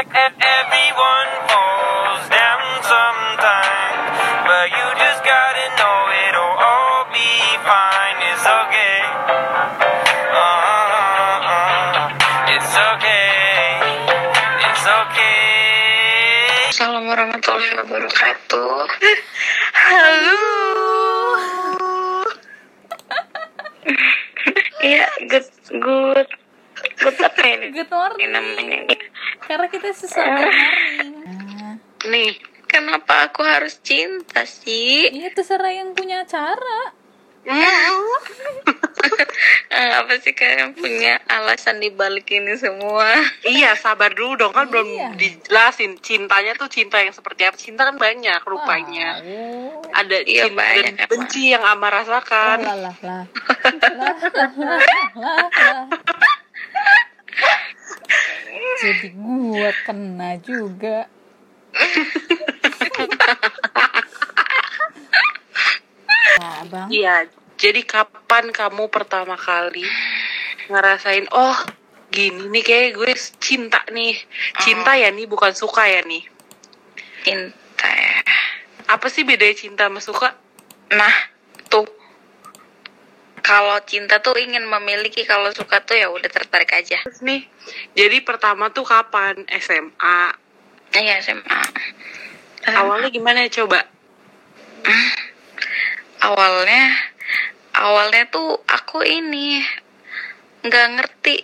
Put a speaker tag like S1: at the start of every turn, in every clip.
S1: Everyone falls down sometimes, but you just gotta know it'll all be fine. It's okay. Uh, it's okay. It's okay.
S2: Assalamualaikum warahmatullahi wabarakatuh.
S3: Kita sesuatu. Nah,
S2: Nih, kenapa aku harus cinta sih?
S3: iya terserah yang punya acara.
S2: Eh, apa sih kalian punya alasan dibalik ini semua?
S4: Iya, sabar dulu dong kan belum
S3: Iya.
S4: dijelasin cintanya tuh cinta yang seperti apa. Cinta kan banyak rupanya.
S3: Oh,
S4: Ada
S2: Iya,
S4: cinta
S2: banyak
S4: dan
S2: emang.
S4: benci yang Ama
S3: oh
S4: rasakan.
S3: lah lah lah. Lah, lah, lah, lah, lah. Jadi gua kena juga. Nah, bang.
S4: Iya, jadi kapan kamu pertama kali ngerasain oh gini nih kayak gue cinta nih. Cinta ya nih bukan suka ya nih.
S2: Cinta ya.
S4: Apa sih bedanya cinta sama suka?
S2: Nah, tuh. Kalau cinta tuh ingin memiliki, kalau suka tuh ya udah tertarik aja.
S4: Terus nih, jadi pertama tuh kapan? SMA.
S2: Iya, SMA.
S4: Awalnya gimana coba?
S2: awalnya awalnya tuh aku ini nggak ngerti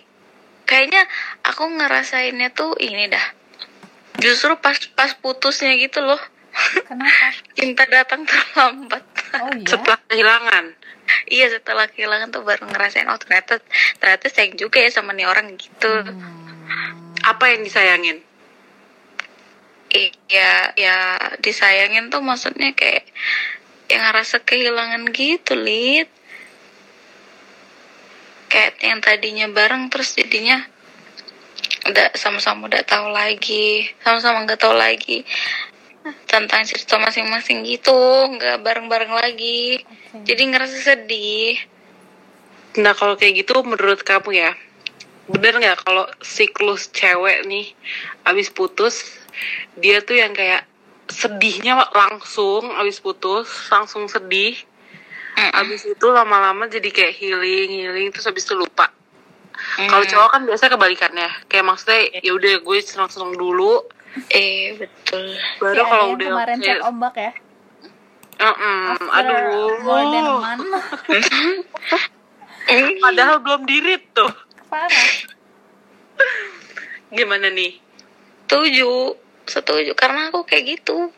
S2: kayaknya aku ngerasainnya tuh ini dah justru pas pas putusnya gitu loh
S3: Kenapa?
S2: cinta datang terlambat
S3: Oh iya.
S4: Setelah kehilangan.
S2: Iya setelah kehilangan tuh baru ngerasain oh ternyata ternyata sayang juga ya sama nih orang gitu
S3: Hmm.
S4: Apa yang disayangin?
S2: iya ya disayangin tuh maksudnya kayak yang ngerasa kehilangan gitu lid kayak yang tadinya bareng terus jadinya udah sama-sama udah tahu lagi sama-sama nggak tahu lagi tentang cerita masing-masing gitu nggak bareng-bareng lagi
S3: Oke.
S2: jadi ngerasa sedih
S4: Nah kalau kayak gitu menurut kamu ya Bener nggak kalau siklus cewek nih Abis putus Dia tuh yang kayak Sedihnya langsung Abis putus Langsung sedih
S2: Mm-mm.
S4: Abis itu lama-lama jadi kayak healing Healing Terus abis itu lupa Kalau
S2: Mm.
S4: cowok kan biasanya kebalikannya Kayak maksudnya ya udah gue senang-senang dulu
S2: eh betul.
S4: Baru
S3: Kayak
S4: kalau
S3: yang
S4: udah
S3: kemarin
S4: kayak,
S3: cek ombak ya.
S4: "Mm-mm,
S3: After
S4: Aduh.
S3: than a month.
S4: Padahal belum dirit tuh.
S3: Parah.
S4: Gimana nih?
S2: setuju setuju. Karena aku kayak gitu.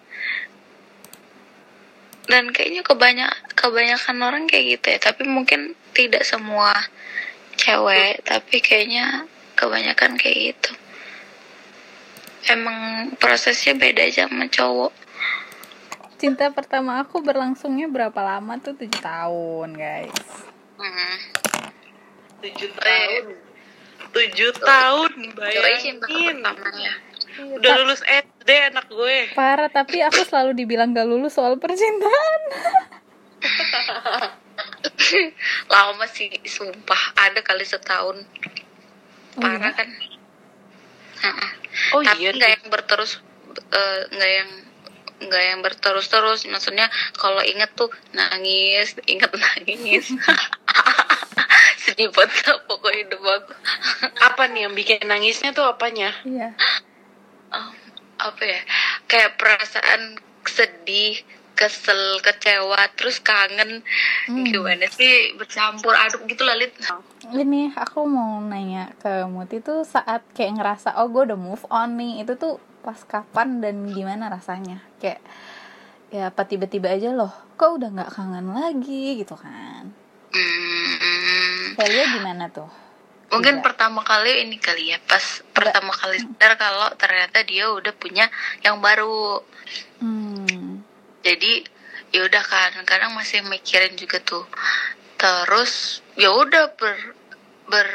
S2: Dan kayaknya kebanyak kebanyakan orang kayak gitu ya. Tapi mungkin tidak semua cewek tapi kayaknya kebanyakan kayak gitu emang prosesnya beda aja sama cowok
S3: Cinta pertama aku berlangsungnya berapa lama tuh? 7 tahun, guys.
S2: hmm.
S4: Tujuh tahun Tujuh tahun Bayangin
S2: pertamanya
S4: Udah lulus SD anak gue
S3: Parah, tapi aku selalu dibilang gak lulus soal percintaan.
S2: lama sih sumpah ada kali setahun parah kan Ha-ha.
S4: Oh
S2: tapi
S4: iya
S2: nggak yang berterus eh, nggak yang nggak yang berterus-terus. Maksudnya kalau inget tuh nangis inget nangis. Sedih banget pokoknya hidup aku.
S4: Apa nih yang bikin nangisnya tuh apanya?
S3: Iya.
S2: Em, apa ya? Kayak perasaan sedih kesel kecewa terus kangen.
S3: Hmm.
S2: gimana sih bercampur aduk gitu lah Lid.
S3: Ini aku mau nanya ke Muti tuh saat kayak ngerasa oh gue udah move on nih itu tuh pas kapan dan gimana rasanya? Kayak ya apa tiba-tiba aja loh kok udah nggak kangen lagi? gitu kan.
S2: Hmm,
S3: Celia gimana tuh?
S2: Mungkin
S3: Tidak.
S2: pertama kali ini kali ya pas pertama kali sadar kalau ternyata dia udah punya yang baru.
S3: Hmm
S2: jadi ya udah kan kadang masih mikirin juga tuh. Terus ya udah ber ber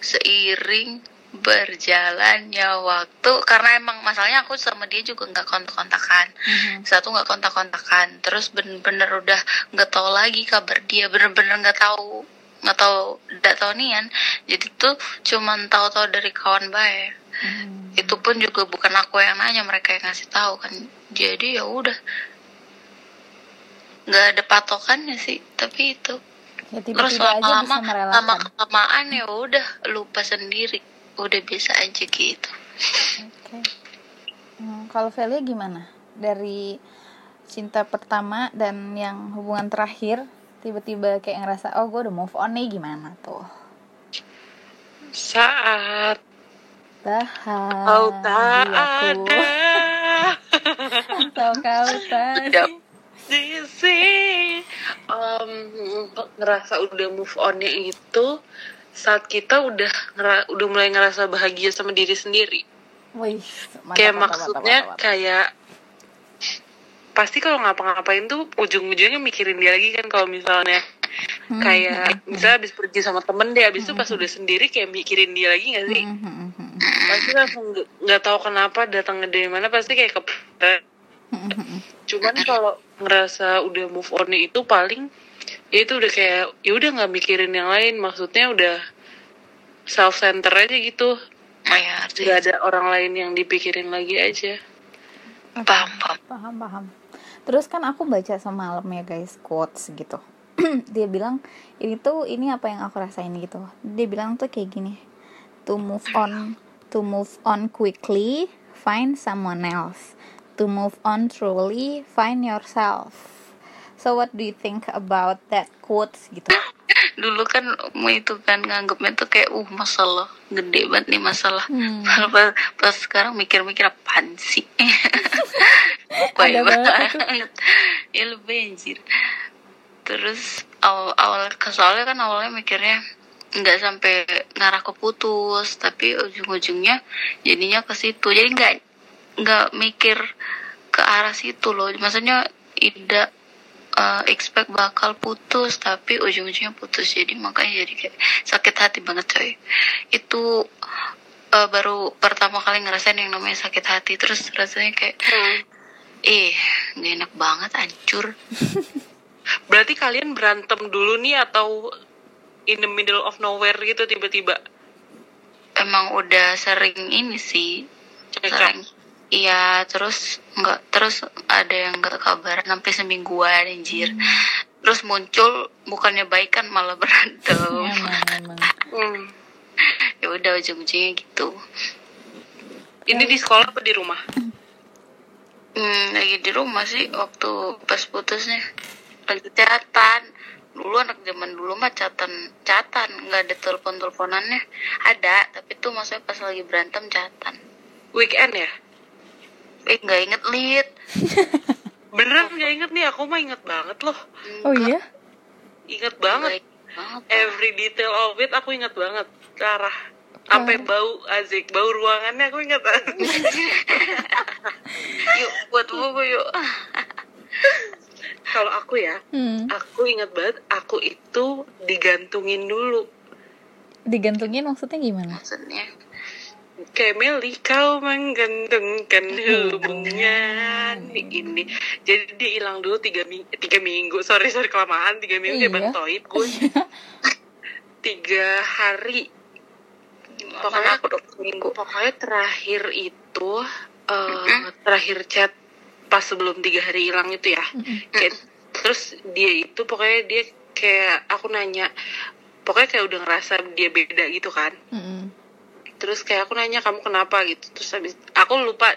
S2: seiring berjalannya waktu karena emang masalahnya aku sama dia juga nggak kontak-kontakan.
S3: Mhm.
S2: satu nggak kontak-kontakan terus bener-bener udah nggak tahu lagi kabar dia bener-bener nggak tahu nggak tahu nggak tahu nian jadi tuh cuman tahu-tahu dari kawan baik
S3: Hmm.
S2: itu pun juga bukan aku yang nanya mereka yang ngasih tahu kan. Jadi ya udah nggak ada patokannya sih tapi itu
S3: ya
S2: terus
S3: tiba-tiba aja bisa
S2: lama-lama lama kelamaan ya udah lupa sendiri udah biasa aja gitu
S3: Oke. Hmm, kalau Velia gimana? Dari cinta pertama dan yang hubungan terakhir tiba-tiba kayak ngerasa oh gue udah move on nih gimana tuh?
S4: Saat
S3: Tahan.
S4: kau tak ada
S3: Atau kau tadi.
S2: Udah.
S4: Di sini. Em, ngerasa udah move onnya itu saat kita udah udah mulai ngerasa bahagia sama diri sendiri.
S3: Wih, mantap,
S4: kayak
S3: mantap,
S4: maksudnya
S3: mantap, mantap.
S4: kayak pasti kalau ngapa-ngapain tuh ujung-ujungnya mikirin dia lagi kan kalau misalnya
S3: Hmm,
S4: kayak misalnya habis pergi sama temen deh habis itu pas udah sendiri kayak mikirin dia lagi gak sih
S3: Hmm, hmm, hmm, hmm,
S4: pasti langsung nggak- tahu kenapa datangnya dari mana pasti kayak ke
S3: hmm, hmm, hmm.
S4: Cuman kalau ngerasa udah move on itu paling ya itu udah kayak ya udah nggak mikirin yang lain. Maksudnya udah self center aja gitu.
S2: Oh ya,
S4: nggak ada orang lain yang dipikirin lagi aja.
S2: Paham paham.
S3: Paham paham. Terus kan aku baca semalam ya guys quotes gitu. Dia bilang ini tuh ini apa yang aku rasain gitu. Dia bilang tuh kayak gini to move on to move on quickly find someone else to move on truly find yourself. So what do you think about that quotes gitu?
S2: Dulu kan itu kan nganggapnya tuh kayak uh masalah. Gede banget nih masalah.
S3: Hmm.
S2: pas, pas sekarang mikir-mikir apaan sih?
S3: Ada banget
S2: banget. Ya lebih anjir. Terus awal awal soalnya kan awalnya mikirnya nggak sampai ngarah ke putus tapi ujung-ujungnya jadinya ke situ. Jadi nggak nggak mikir ke arah situ loh. Maksudnya tidak uh, expect bakal putus tapi ujung-ujungnya putus. Jadi makanya jadi kayak sakit hati banget coy. Itu uh, baru pertama kali ngerasain yang namanya sakit hati. Terus rasanya kayak eh nggak enak banget hancur.
S4: Berarti kalian berantem dulu nih atau in the middle of nowhere gitu tiba-tiba?
S2: emang udah sering ini sih.
S4: Cekcok.
S2: sering iya terus nggak terus ada yang nggak kabaran sampai semingguan anjir. Terus muncul bukannya baikan malah berantem.
S3: Emang
S4: Hmm.
S2: ya udah ujung-ujungnya gitu.
S4: Ini di sekolah apa di rumah?
S2: hmm, lagi di rumah sih waktu pas putusnya. Lagi catatan. Dulu anak zaman dulu mah catatan catatan. Nggak ada telepon teleponannya ada tapi tuh maksudnya pas lagi berantem catatan.
S4: Weekend ya?
S2: Eh nggak inget lit
S4: Beneran gak inget nih, aku mah inget banget loh.
S3: oh iya
S4: Inget banget.
S2: Nggak
S4: Every detail of it aku inget banget. Cara sampai bau azik, bau ruangannya aku inget banget.
S2: yuk buat buku yuk
S4: Kalau aku ya,
S3: hmm.
S4: aku inget banget aku itu digantungin dulu.
S3: digantungin maksudnya gimana
S2: maksudnya
S4: Kayak Meli, kau menggantungkan hubungan ini. Jadi dia hilang dulu tiga, ming tiga minggu. Sorry, sorry kelamaan. Tiga minggu dia
S3: Iya.
S4: bantoid gue. tiga hari.
S2: Pokoknya aku minggu
S4: Pokoknya terakhir itu, eh, terakhir chat pas sebelum tiga hari hilang itu ya. Kayak, terus dia itu pokoknya dia kayak aku nanya, pokoknya kayak udah ngerasa dia beda gitu kan. Terus kayak aku nanya kamu kenapa? gitu. Terus habis aku lupa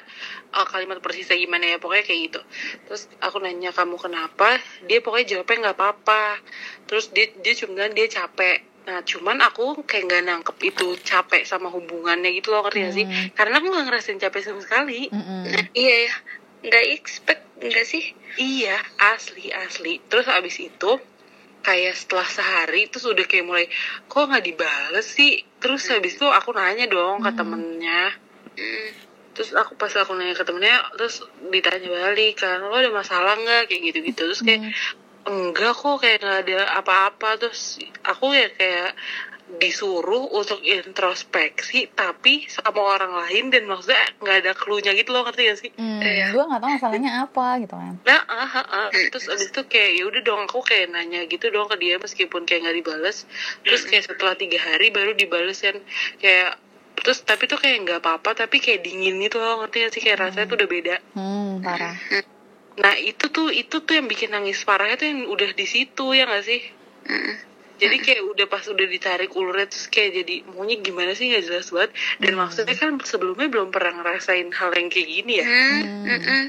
S4: uh, kalimat persisnya gimana ya pokoknya kayak gitu. Terus aku nanya kamu kenapa? Dia pokoknya jawabnya nggak apa-apa. Terus dia dia cuma dia capek. Nah cuman aku kayak nggak nangkep itu capek sama hubungannya gitu loh ngerti gak sih?
S3: Hmm.
S4: karena aku nggak ngerasain capek sama sekali.
S3: Mm-mm.
S2: iya ya nggak expect nggak sih?
S4: Iya. Asli asli. Terus abis itu kayak setelah sehari terus udah kayak mulai kok nggak dibales sih? Terus habis itu aku nanya dong ke temennya.
S2: Hmm.
S4: terus aku pas aku nanya ke temennya terus ditanya balik kan lo ada masalah nggak? Kayak gitu gitu terus kayak enggak kok kayak nggak ada apa-apa. Terus aku ya kayak disuruh untuk introspeksi tapi sama orang lain dan maksudnya nggak ada clue-nya gitu loh ngerti gak sih
S3: Hmm,
S2: Iya.
S3: gue nggak tahu masalahnya apa gitu kan
S4: Nah, ah, ah, ah. terus abis itu kayak ya udah dong aku kayak nanya gitu dong ke dia meskipun kayak nggak dibales. Terus kayak setelah tiga hari baru dibales kan kayak terus tapi tuh kayak nggak apa-apa tapi kayak dingin gitu loh ngerti gak sih kayak rasanya tuh udah beda
S3: hmm parah
S4: nah itu tuh itu tuh yang bikin nangis parahnya tuh yang udah di situ ya gak sih. Jadi kayak udah pas udah ditarik ulurnya terus kayak jadi maunya gimana sih nggak jelas banget dan maksudnya kan sebelumnya belum pernah ngerasain hal yang kayak gini ya
S2: Hmm, mm-mm.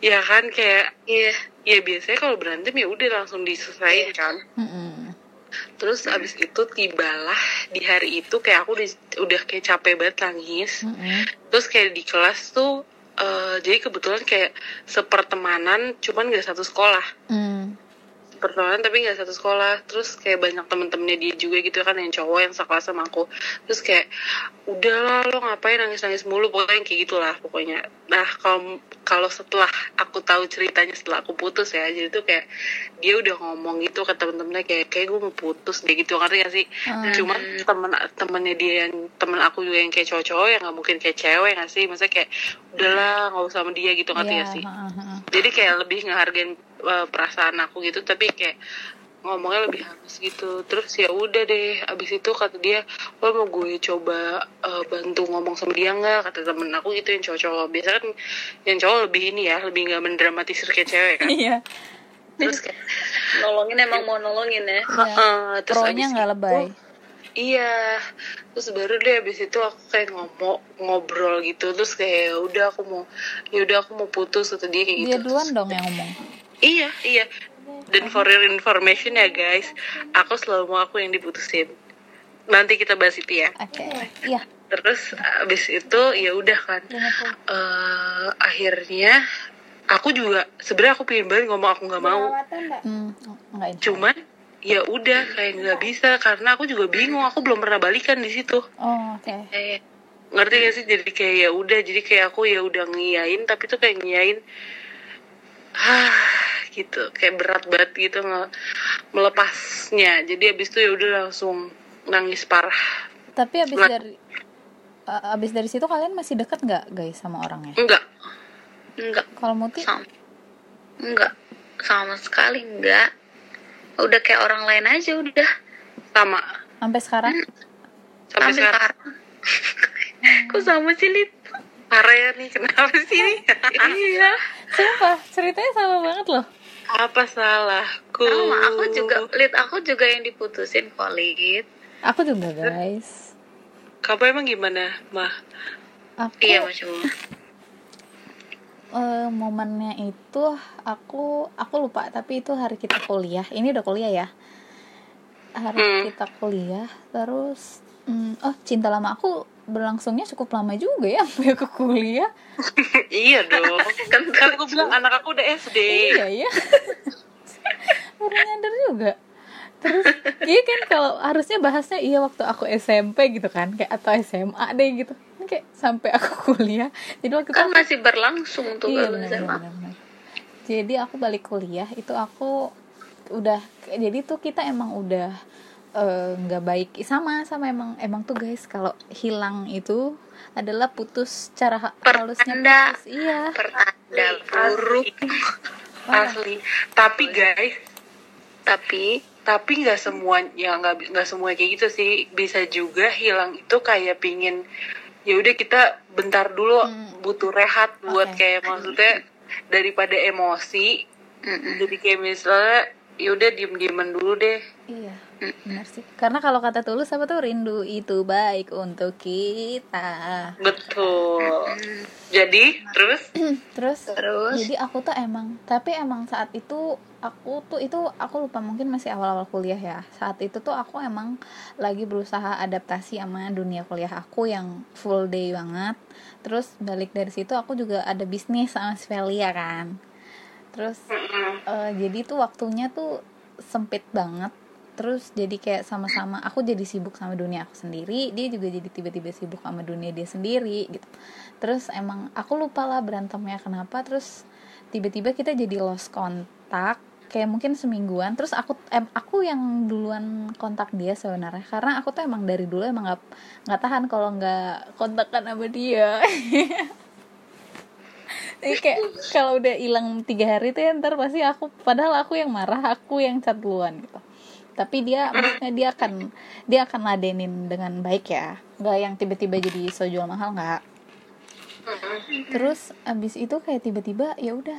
S4: ya kan kayak
S2: Iya.
S4: ya biasanya kalau berantem ya udah langsung diselesain kan
S3: Mm-mm.
S4: terus abis itu tibalah di hari itu kayak aku udah, udah kayak capek banget nangis
S3: Mm-mm.
S4: terus kayak di kelas tuh eh, jadi kebetulan kayak sepertemanan cuman gak satu sekolah
S3: Mm.
S4: Pertemanan tapi nggak satu sekolah. Terus kayak banyak temen-temennya dia juga gitu kan yang cowok yang sekelas sama aku. Terus kayak udahlah lo ngapain nangis-nangis mulu? Pokoknya kayak gitulah pokoknya. Nah kalau kalau setelah aku tahu ceritanya setelah aku putus ya jadi tuh kayak dia udah ngomong gitu ke temen-temennya kayak kayak gue mau putus deh gitu. Ngerti gak sih?
S3: Hmm.
S4: cuman temen temennya dia yang temen aku juga yang kayak cowok-cowok yang nggak mungkin kayak cewek gak sih? Maksudnya kayak udahlah nggak usah sama dia gitu ngerti gak sih? jadi kayak lebih ngehargain uh, perasaan aku gitu tapi kayak ngomongnya lebih halus gitu. Terus ya udah deh abis itu kata dia lo mau gue coba uh, bantu ngomong sama dia nggak? Kata temen aku gitu yang cowok-cowok. Biasa kan yang cowok lebih ini ya lebih nggak mendramatisir kayak cewek kan.
S3: Iya.
S4: Terus kayak
S2: Nolongin emang mau nolongin ya.
S4: "Heeh." terus
S3: pronya
S4: abis
S3: nggak
S4: itu-
S3: lebay
S4: Iya, terus baru deh abis itu aku kayak ngomong ngobrol gitu, terus kayak "Ya udah aku mau, ya udah aku mau putus atau dia kayak gitu.
S3: dia duluan
S4: Terus-
S3: dong yang ngomong
S4: Iya, iya. Dan for your information ya guys, aku selalu mau aku yang diputusin. Nanti kita bahas itu ya.
S3: oke iya
S4: Terus abis itu ya udah kan. eh akhirnya aku juga sebenarnya aku pengen banget ngomong aku nggak mau.
S3: hmm
S4: Cuman ya udah kayak nggak bisa karena aku juga bingung. Aku belum pernah balikan di situ.
S3: oh oke.
S2: Eh,
S4: Ngerti gak sih? Jadi kayak ya udah, jadi kayak aku ya udah ngiyain, tapi tuh kayak ngiyain ah gitu kayak berat banget gitu nge- melepasnya. Jadi abis itu ya udah langsung nangis parah.
S3: Tapi abis dari uh, abis dari situ kalian masih deket nggak guys sama orangnya?
S4: Enggak
S2: enggak
S3: kalau Muti?
S2: Sama. Enggak sama sekali enggak udah kayak orang lain aja udah.
S4: Sama.
S3: Sampai sekarang?
S4: Sampai
S2: sampai
S4: sekarang.
S2: sekarang. Kok sama sih Lid?
S4: Parah ya nih kenapa sih ini
S2: iya.
S3: Sumpah ceritanya sama banget loh.
S4: Apa salahku?
S2: Sama aku juga Lid aku juga yang diputusin kok Lid.
S3: Aku juga guys.
S4: Kamu emang gimana mah?
S3: Aku
S2: iya macam
S3: eh, momennya itu aku aku lupa tapi itu hari kita kuliah. Ini udah kuliah ya? Hari
S4: Hmm.
S3: kita kuliah terus mm, oh cinta lama aku berlangsungnya cukup lama juga ya sampai aku kuliah.
S4: Iya dong. Kan kan gue bilang anak aku udah SD
S3: iya ya baru nyadar juga. Terus iya kan kalau harusnya bahasnya iya waktu aku SMP gitu kan kayak atau SMA deh gitu kayak sampai aku kuliah. Jadi waktu itu
S2: kan
S3: aku-
S2: masih berlangsung tuh
S3: iya
S2: SMA.
S3: benar benar. jadi aku balik kuliah itu aku udah jadi tuh kita emang udah eh, nggak baik. Sama sama emang emang tuh guys kalau hilang itu adalah putus cara ha- halusnya putus. Iya.
S2: Pertanda buruk.
S4: Asli. Tapi guys
S2: tapi
S4: tapi nggak semua ya nggak nggak semua kayak gitu sih. Bisa juga hilang itu kayak pingin ya udah kita bentar dulu
S3: Hmm.
S4: butuh rehat buat
S3: Oke.
S4: kayak maksudnya daripada emosi
S2: mm-mm.
S4: jadi kayak misalnya ya udah diem dieman dulu deh.
S3: Iya benar sih. Karena kalau kata tulus apa tuh? Rindu itu baik untuk kita.
S4: Betul. Jadi terus?
S3: Terus?
S2: Terus?
S3: Jadi aku tuh emang tapi emang saat itu aku tuh itu aku lupa mungkin masih awal-awal kuliah ya. Saat itu tuh aku emang lagi berusaha adaptasi sama dunia kuliah aku yang full day banget. Terus balik dari situ aku juga ada bisnis sama Svelia kan terus eh, jadi tuh waktunya tuh sempit banget. Terus jadi kayak sama-sama aku jadi sibuk sama dunia aku sendiri dia juga jadi tiba-tiba sibuk sama dunia dia sendiri gitu. Terus emang aku lupa lah berantemnya kenapa terus tiba-tiba kita jadi lost kontak kayak mungkin semingguan. Terus aku em, aku yang duluan kontak dia sebenarnya karena aku tuh emang dari dulu emang nggak nggak tahan kalau nggak kontakkan sama dia Jadi kayak kalau udah hilang tiga hari tuh ya, ntar pasti aku padahal aku yang marah aku yang chat duluan gitu. Tapi dia maksudnya dia akan dia akan ladenin dengan baik ya. Nggak yang tiba-tiba jadi so jual mahal nggak. Terus abis itu kayak tiba-tiba ya udah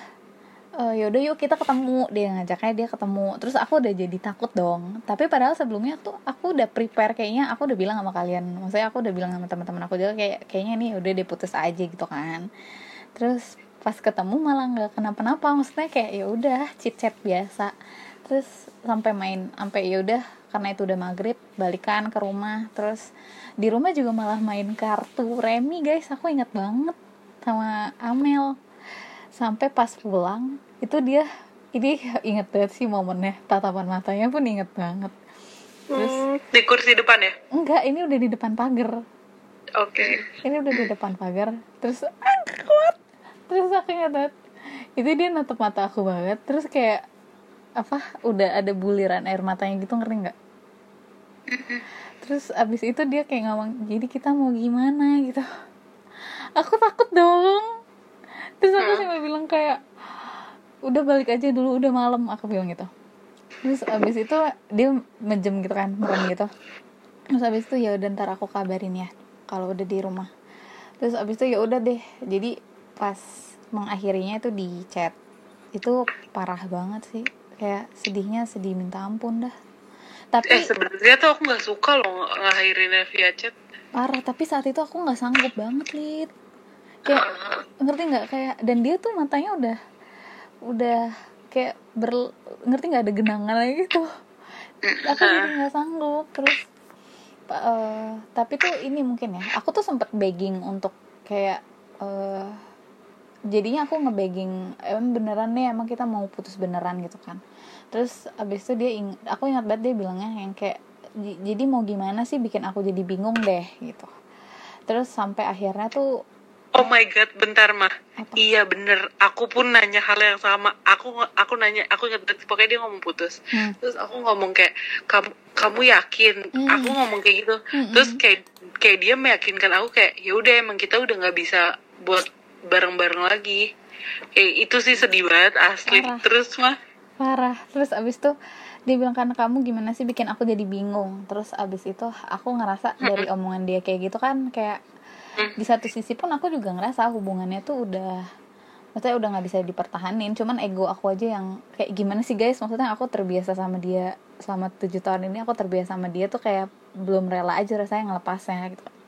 S3: eh, ya udah yuk kita ketemu. Dia ngajaknya dia ketemu. Terus aku udah jadi takut dong. Tapi padahal sebelumnya tuh aku udah prepare kayaknya aku udah bilang sama kalian. Maksudnya aku udah bilang sama teman-teman aku juga kayak kayaknya nih udah deh putus aja gitu kan terus pas ketemu malah nggak kenapa-napa maksudnya kayak ya udah chit chat biasa. Terus sampai main sampai ya udah karena itu udah maghrib balikan ke rumah. Terus di rumah juga malah main kartu remi guys. Aku ingat banget sama Amel. Sampai pas pulang itu dia ini inget banget sih momennya tatapan matanya pun inget banget. Terus
S4: Hmm, di kursi depan ya?
S3: Enggak ini udah di depan pagar.
S4: Oke.
S3: Ini udah di depan pagar. Terus ah terus aku ingat itu dia natap mata aku banget. Terus kayak apa udah ada buliran air matanya gitu ngerti nggak? Terus abis itu dia kayak ngomong jadi kita mau gimana? gitu. Aku takut dong. Terus aku cuma bilang kayak udah balik aja dulu udah malam aku bilang gitu. Terus abis itu dia mejem gitu kan merem gitu. Terus abis itu ya udah ntar aku kabarin ya kalau udah di rumah. Terus abis itu ya udah deh. Jadi pas mengakhirinya itu di chat. Itu parah banget sih. Kayak sedihnya sedih minta ampun dah. Tapi
S4: eh sebenarnya tuh aku nggak suka loh ngakhirinnya via chat.
S3: Parah tapi saat itu aku nggak sanggup banget lid. Kayak ngerti nggak? Kayak dan dia tuh matanya udah udah kayak ber ngerti nggak? Ada genangan lagi gitu. Aku jadi nggak sanggup. Terus eh, tapi tuh ini mungkin ya aku tuh sempet begging untuk kayak eh jadinya aku ngebegging emang beneran nih emang kita mau putus beneran gitu kan terus abis itu dia ing- aku ingat banget dia bilangnya yang kayak "J- jadi mau gimana sih bikin aku jadi bingung deh gitu terus sampai akhirnya tuh
S4: Oh my god, bentar mah.
S3: Apa?
S4: Iya bener, aku pun nanya hal yang sama. Aku aku nanya, aku ingat banget, pokoknya dia ngomong putus.
S3: hmm,
S4: Terus aku ngomong kayak kamu kamu yakin?
S3: Hmm.
S4: Aku ngomong kayak gitu.
S3: Hmm,
S4: Terus kayak kayak dia meyakinkan aku kayak ya udah emang kita udah nggak bisa buat bareng-bareng lagi. Kayak itu sih sedih banget asli.
S3: Parah.
S4: Terus mah?
S3: Parah. Terus abis itu dia bilang karena kamu gimana sih bikin aku jadi bingung? Terus abis itu aku ngerasa dari omongan dia kayak gitu kan kayak di satu sisi pun aku juga ngerasa hubungannya tuh udah maksudnya udah nggak bisa dipertahanin. Cuman ego aku aja yang kayak gimana sih guys? Maksudnya aku terbiasa sama dia selama tujuh tahun ini aku terbiasa sama dia tuh kayak belum rela aja rasanya ngelepasnya gitu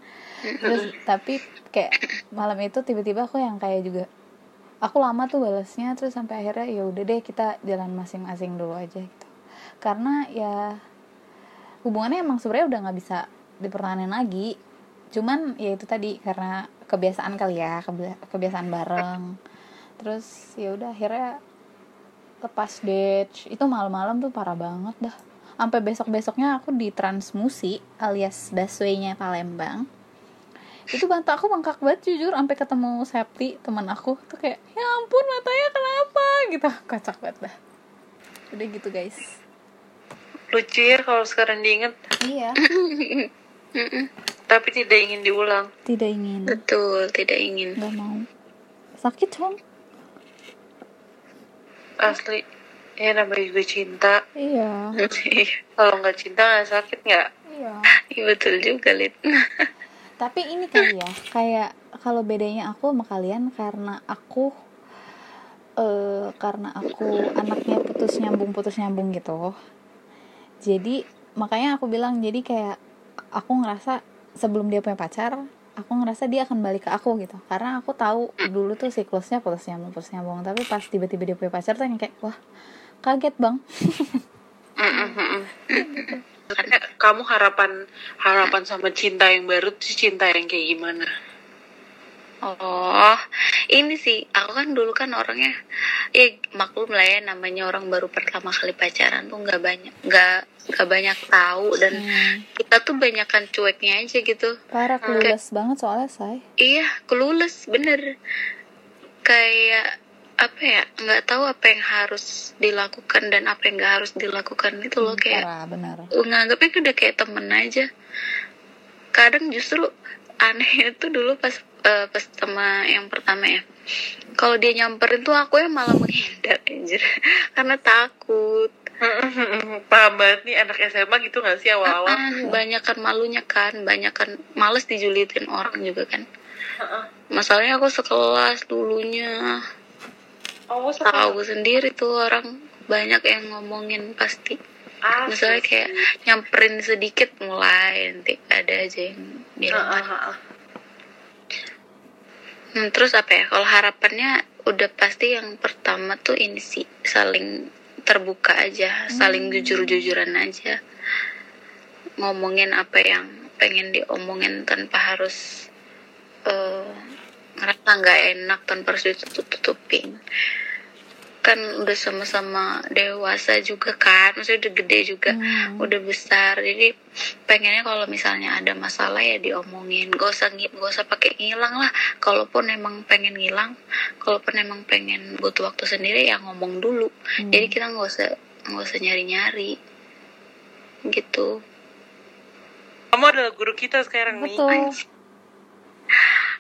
S3: terus tapi kayak malam itu tiba-tiba aku yang kayak juga aku lama tuh balasnya terus sampai akhirnya ya udah deh kita jalan masing-masing dulu aja gitu. Karena ya hubungannya emang sebenarnya udah nggak bisa dipertahankan lagi. Cuman ya itu tadi karena kebiasaan kali ya kebia- kebiasaan bareng. Terus ya udah akhirnya lepas date. Itu malam-malam tuh parah banget dah. Sampai besok besoknya aku di transmusi alias busway-nya Palembang itu mata aku bengkak banget jujur. Sampai ketemu Septi teman aku. Tuh kayak ya ampun matanya kenapa? Gitu. Kocak banget dah. Udah gitu guys.
S4: Lucu ya kalau sekarang diinget,
S3: iya.
S4: Tapi tidak ingin diulang.
S3: tidak ingin.
S2: Betul, tidak ingin.
S3: nggak mau. Sakit dong
S4: Asli. Ya namanya juga cinta.
S3: iya.
S4: Kalau nggak cinta nggak sakit nggak?
S3: iya.
S2: Iya betul juga, Lid.
S3: Tapi ini kali ya kayak kalau bedanya aku sama kalian karena aku eh karena aku anaknya putus nyambung putus nyambung gitu. Jadi makanya aku bilang jadi kayak aku ngerasa sebelum dia punya pacar aku ngerasa dia akan balik ke aku gitu. Karena aku tahu dulu tuh siklusnya putus nyambung putus nyambung. Tapi pas tiba-tiba dia punya pacar tuh yang kayak wah kaget bang
S4: Karena kamu harapan harapan sama cinta yang baru tuh cinta yang kayak gimana?
S2: Oh, ini sih, aku kan dulu kan orangnya, ya maklum lah ya, namanya orang baru pertama kali pacaran tuh nggak banyak, nggak nggak banyak tahu dan
S3: Hmm,
S2: kita tuh banyakan cueknya aja gitu.
S3: parah clueless banget soalnya say
S2: Iya, kelulus bener. Kayak apa ya, nggak tahu apa yang harus dilakukan dan apa yang nggak harus dilakukan itu loh kayak
S3: parah bener
S2: nganggapnya udah kayak temen aja. Kadang justru aneh itu dulu pas eh, pas sama yang pertama ya. Kalau dia nyamperin tuh aku yang malah menghindar anjir. Karena takut.
S4: Hmm, paham banget nih anak SMA gitu gak sih awal-awal?
S2: banyak kan malunya kan banyak kan males dijulitin orang juga kan.
S4: Heeh.
S2: masalahnya aku sekelas dulunya
S4: Oh,
S2: tahu sendiri tuh orang banyak yang ngomongin pasti misalnya kayak nyamperin sedikit mulai nanti ada aja yang bilang
S4: Heeh,
S2: Hmm, terus apa ya? Kalau harapannya udah pasti yang pertama tuh ini sih saling terbuka aja, saling jujur-jujuran aja. Ngomongin apa yang pengen diomongin tanpa harus eh, ngerasa nggak enak tanpa harus ditutup-tutupin. Kan udah sama-sama dewasa juga kan, maksudnya udah gede juga,
S3: Hmm.
S2: udah besar. Jadi pengennya kalau misalnya ada masalah ya diomongin, gak usah gak usah pakai ngilang lah. Kalaupun emang pengen ngilang, kalaupun emang pengen butuh waktu sendiri ya ngomong dulu.
S3: Hmm.
S2: Jadi kita nggak usah nggak usah nyari-nyari gitu.
S4: Kamu adalah guru kita sekarang nih.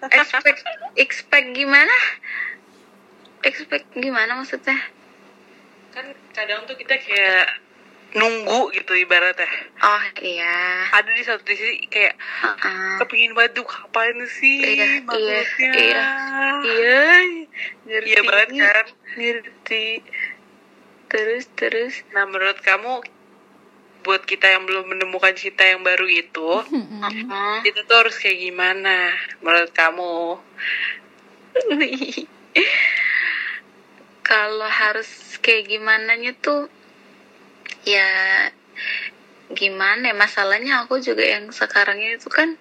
S2: Expect expect gimana? Expect gimana maksudnya?
S4: Kan kadang tuh kita kayak nunggu gitu ibaratnya.
S2: Oh iya.
S4: Ada di satu sisi kayak
S2: Heeh.
S4: kepingin banget kapan sih
S2: Iya, iya,
S4: bagusnya.
S2: iya. Iya, ngerti.
S4: Iya banget kan.
S2: Ngerti. Terus terus.
S4: Nah menurut kamu buat kita yang belum menemukan cinta yang baru itu,
S3: Hmm.
S2: Heeh.
S4: itu tuh harus kayak gimana menurut kamu?
S2: Kalau harus kayak gimana tuh ya gimana ya masalahnya aku juga yang sekarang ini tuh kan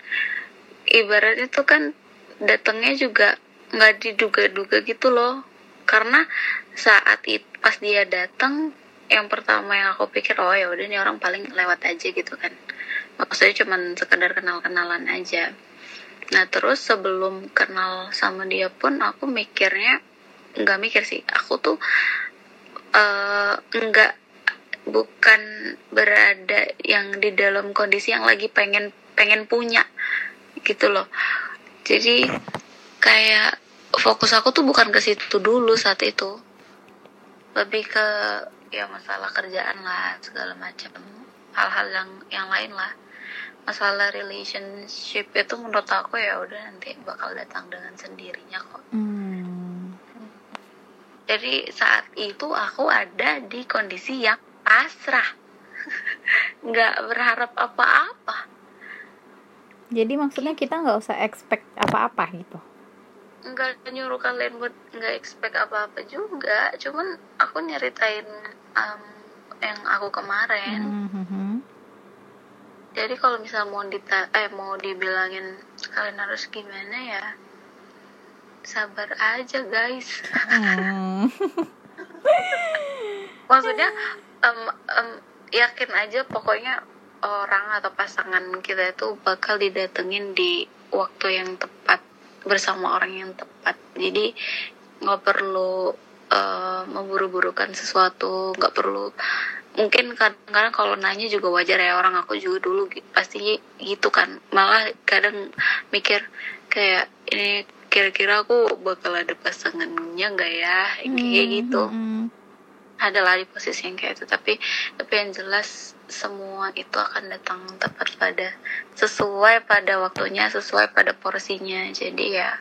S2: ibaratnya tuh kan datangnya juga nggak diduga-duga gitu loh karena saat itu pas dia datang yang pertama yang aku pikir oh ya udah nih orang paling lewat aja gitu kan. Maksudnya cuman sekedar kenal-kenalan aja. Nah terus sebelum kenal sama dia pun aku mikirnya nggak mikir sih. Aku tuh nggak bukan berada yang di dalam kondisi yang lagi pengen pengen punya gitu loh. Jadi kayak fokus aku tuh bukan ke situ dulu saat itu. Lebih ke ya masalah kerjaan lah segala macam. Hal-hal yang yang lain lah. Masalah relationship itu menurut aku ya udah nanti bakal datang dengan sendirinya kok.
S3: Hmm.
S2: jadi saat itu aku ada di kondisi yang pasrah. Nggak berharap apa-apa.
S3: Jadi maksudnya kita nggak usah expect apa-apa gitu?
S2: Nggak nyuruh kalian buat nggak expect apa-apa juga. Cuman aku nyeritain um, yang aku kemarin
S3: Hmm.
S2: jadi kalau misal mau dita eh mau dibilangin kalian harus gimana ya sabar aja guys
S3: Hmm.
S2: maksudnya em, em, yakin aja pokoknya orang atau pasangan kita itu bakal didatengin di waktu yang tepat bersama orang yang tepat jadi nggak perlu eh, memburu-burukan sesuatu nggak perlu. Mungkin kadang-kadang kalau nanya juga wajar ya orang aku juga dulu pasti gitu kan. Malah kadang mikir kayak ini kira-kira aku bakal ada pasangannya nggak ya? Kayak gitu.
S3: Hmm.
S2: adalah di posisi yang kayak itu. Tapi tapi yang jelas semua itu akan datang tepat pada sesuai pada waktunya sesuai pada porsinya. Jadi ya